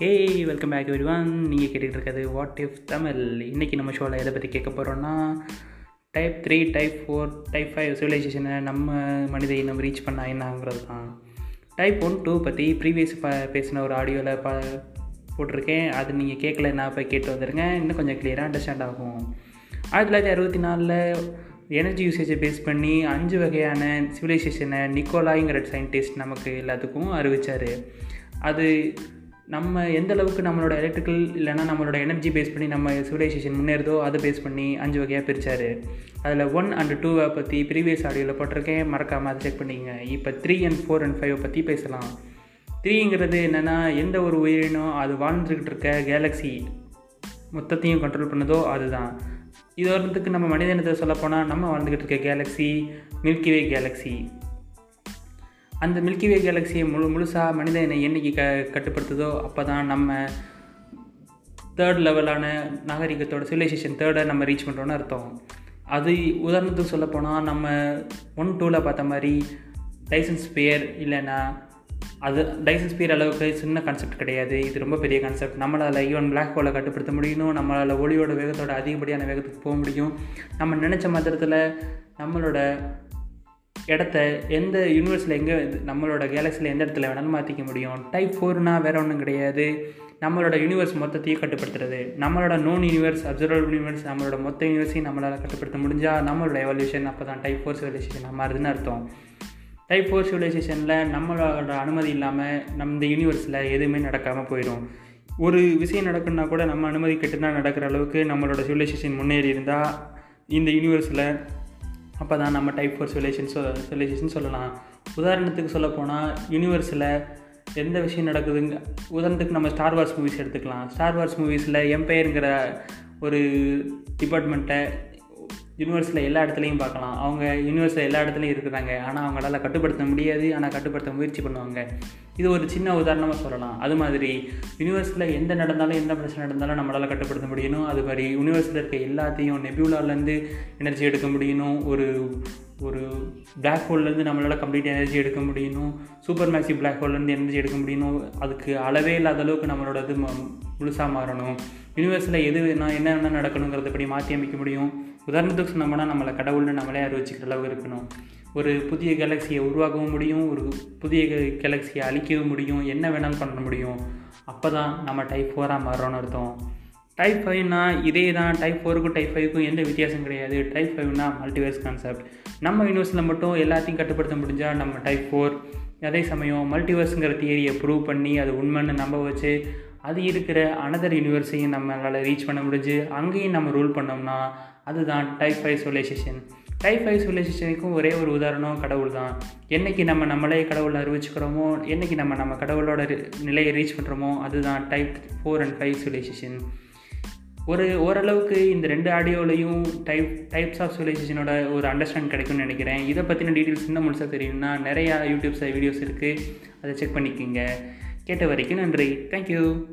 ஹே welcome back everyone நீங்கள் கேட்டுகிட்டு இருக்கிறது வாட் இஃப் தமிழ். இன்றைக்கி நம்ம ஷோவில் எதை பற்றி கேட்க போகிறோன்னா type three type four type five சிவிலைசேஷனை நம்ம மனித இனம் ரீச் பண்ண என்னங்கிறது தான். டைப் ஒன் டூ பற்றி ப்ரீவியஸ் ப பேசின ஒரு ஆடியோவில் ப போட்டிருக்கேன். அது நீங்கள் கேட்கல நான் போய் கேட்டு வந்துடுங்க இன்னும் கொஞ்சம் கிளியராக அண்டர்ஸ்டாண்ட் ஆகும். ஆயிரத்தி தொள்ளாயிரத்தி அறுபத்தி நாலில் எனர்ஜி யூசேஜை பேஸ் பண்ணி அஞ்சு வகையான சிவிலைசேஷனை நிக்கோலாய்ங்கிற சயின்டிஸ்ட் நமக்கு எல்லாத்துக்கும் அறிவித்தார் அது நம்ம எந்த அளவுக்கு நம்மளோட எலக்ட்ரிக்கல் இல்லைன்னா நம்மளோட எனர்ஜி பேஸ் பண்ணி நம்ம சிவிலைசேஷன் முன்னேறுதோ அதை பேஸ் பண்ணி அஞ்சு வகையாக பிரித்தார் அதில் ஒன் அண்ட் டூவை பற்றி ப்ரீவியஸ் ஆடியோவில் போட்டிருக்கேன். மறக்காமல் அதை செக் பண்ணிங்க இப்போ த்ரீ அண்ட் ஃபோர் அண்ட் ஃபைவை பற்றி பேசலாம். த்ரீங்கிறது என்னென்னா எந்த ஒரு உயிரினம் அது வாழ்ந்துக்கிட்டு இருக்க கேலக்ஸி மொத்தத்தையும் கண்ட்ரோல் பண்ணதோ அதுதான். இது வரதுக்கு நம்ம மனிதனத்தை சொல்லப்போனால் நம்ம வாழ்ந்துக்கிட்டு இருக்க கேலக்ஸி மில்கிவே கேலக்ஸி அந்த மில்கிவே கேலக்சியை முழு முழுசாக மனித இனம் என்னைக்கு க கட்டுப்படுத்துதோ அப்போ தான் நம்ம தேர்ட் லெவலான நாகரிகத்தோட சிவிலைசேஷன் தேர்டை நம்ம ரீச் பண்ணுறோன்னு அர்த்தம். அது உதாரணத்துக்கு சொல்லப்போனால் நம்ம ஒன் டூவில் பார்த்த மாதிரி லைசன்ஸ் பேர் இல்லைன்னா அது டைசன்ஸ் ஸ்பியர் அளவுக்கு சின்ன கான்செப்ட் கிடையாது. இது ரொம்ப பெரிய கான்செப்ட் நம்மளால் ஈவன் பிளாக் ஹோலை கட்டுப்படுத்த முடியும். நம்மளால் ஒளியோட வேகத்தோட அதிகப்படியான வேகத்துக்கு போக முடியும். நம்ம நினச்ச மாத்திரத்தில் நம்மளோட இடத்த எந்த யூனிவர்ஸில் எங்கே நம்மளோட கேலக்ஸியில் எந்த இடத்துல வேணாலும் மாற்றிக்க முடியும். டைப் ஃபோர்னால் வேறு ஒன்றும் கிடையாது. நம்மளோட யூனிவர்ஸ் மொத்தத்தையும் கட்டுப்படுத்துறது. நம்மளோட நோன் யூனிவர்ஸ் அப்சர்வல் யூனிவர்ஸ் நம்மளோட மொத்த யூனிவர்ஸையும் நம்மளால் கட்டுப்படுத்த முடிஞ்சால் நம்மளோட எவல்யூஷன் அப்போ தான் டைப் ஃபோர் சிவிலைசேஷன் மாறுதுன்னு அர்த்தம். டைப் ஃபோர் சிவிலைசேஷனில் நம்மளோட அனுமதி இல்லாமல் நம்ம இந்த யூனிவர்ஸில் எதுவுமே நடக்காமல் போயிடும். ஒரு விஷயம் நடக்குன்னா கூட நம்ம அனுமதி கெட்டுனா நடக்கிற அளவுக்கு நம்மளோட சிவிலைசேஷன் முன்னேறி இருந்தால் இந்த யூனிவர்ஸில் அப்போ தான் நம்ம டைப் ஃபோர் சிவிலைசேஷன் சொ சிவிலைசேஷன் சொல்லலாம். உதாரணத்துக்கு சொல்ல போனால் யூனிவர்ஸில் எந்த விஷயம் நடக்குதுங்க உதாரணத்துக்கு நம்ம ஸ்டார் வார்ஸ் மூவிஸ் எடுத்துக்கலாம். ஸ்டார் வார்ஸ் மூவிஸில் எம்பையருங்கிற ஒரு டிபார்ட்மெண்ட்டை யூனிவர்ஸில் எல்லா இடத்துலையும் பார்க்கலாம். அவங்க யூனிவர்ஸில் எல்லா இடத்துலையும் இருக்கிறாங்க. ஆனால் அவங்களால கட்டுப்படுத்த முடியாது. ஆனால் கட்டுப்படுத்த முயற்சி பண்ணுவாங்க. இது ஒரு சின்ன உதாரணமாக சொல்லலாம். அது மாதிரி யூனிவர்ஸில் எந்த நடந்தாலும் எந்த பிரச்சனை நடந்தாலும் நம்மளால் கட்டுப்படுத்த முடியணும். அது மாதிரி யூனிவர்ஸில் இருக்க எல்லாத்தையும் நெபியூலாலேருந்து எனர்ஜி எடுக்க முடியணும். ஒரு ஒரு பிளாக் ஹோல்லேருந்து நம்மளால் கம்ப்ளீட் எனர்ஜி எடுக்க முடியணும் சூப்பர் மேக்ஸி பிளாக் ஹோல்லேருந்து எனர்ஜி எடுக்க முடியணும் அதுக்கு அளவே இல்லாத அளவுக்கு நம்மளோட இது முழுசாக மாறணும். யூனிவர்ஸில் எது வேணால் என்ன என்ன நடக்கணுங்கிறத படி மாற்றி அமைக்க முடியும். உதாரணத்துக்கு சொன்னோம்னா நம்மளை கடவுள்னு நம்மளே அறிவிச்சிக்கிற அளவு இருக்கணும். ஒரு புதிய கேலக்ஸியை உருவாக்கவும் முடியும் ஒரு புதிய கேலக்ஸியை அழிக்கவும் முடியும் என்ன வேணாலும் பண்ண முடியும். அப்போ தான் நம்ம டைப் ஃபோராக மாறுறோன்னு அர்த்தம். டைப் ஃபைவ்னா இதே தான் டைப் ஃபோருக்கும் டைப் ஃபைவ்க்கும் எந்த வித்தியாசம் கிடையாது. டைப் ஃபைவ்னா மல்டிவேர்ஸ் கான்செப்ட் நம்ம யூனிவர்ஸில் மட்டும் எல்லாத்தையும் கட்டுப்படுத்த முடிஞ்சால் நம்ம டைப் ஃபோர் அதே சமயம் மல்டிவர்ஸுங்கிற தியரியை ப்ரூவ் பண்ணி அது உண்மைன்னு நம்ப வச்சு அது இருக்கிற அனதர் யூனிவர்ஸையும் நம்மளால் ரீச் பண்ண முடிஞ்சு அங்கேயும் நம்ம ரூல் பண்ணோம்னா அதுதான் type five civilization type five சிவிலைசேஷனுக்கும் ஒரே ஒரு உதாரணம் கடவுள் தான் என்றைக்கு நம்ம நம்மளே கடவுளை அறிவிச்சுக்கிறோமோ என்றைக்கு நம்ம நம்ம கடவுளோட நிலையை ரீச் பண்ணுறோமோ அதுதான் type four and five civilization ஒரு ஓரளவுக்கு இந்த ரெண்டு ஆடியோலையும் டைப் டைப்ஸ் ஆஃப் சிவிலைசேஷனோட ஒரு அண்டர்ஸ்டாண்ட் கிடைக்கும்னு நினைக்கிறேன். இதை பற்றின டீட்டெயில்ஸ் இன்னும் முழுசாக தெரியும்னா நிறையா யூடியூப்ஸில் வீடியோஸ் இருக்குது அதை செக் பண்ணிக்கோங்க. கேட்ட வரைக்கும் நன்றி. தேங்க்யூ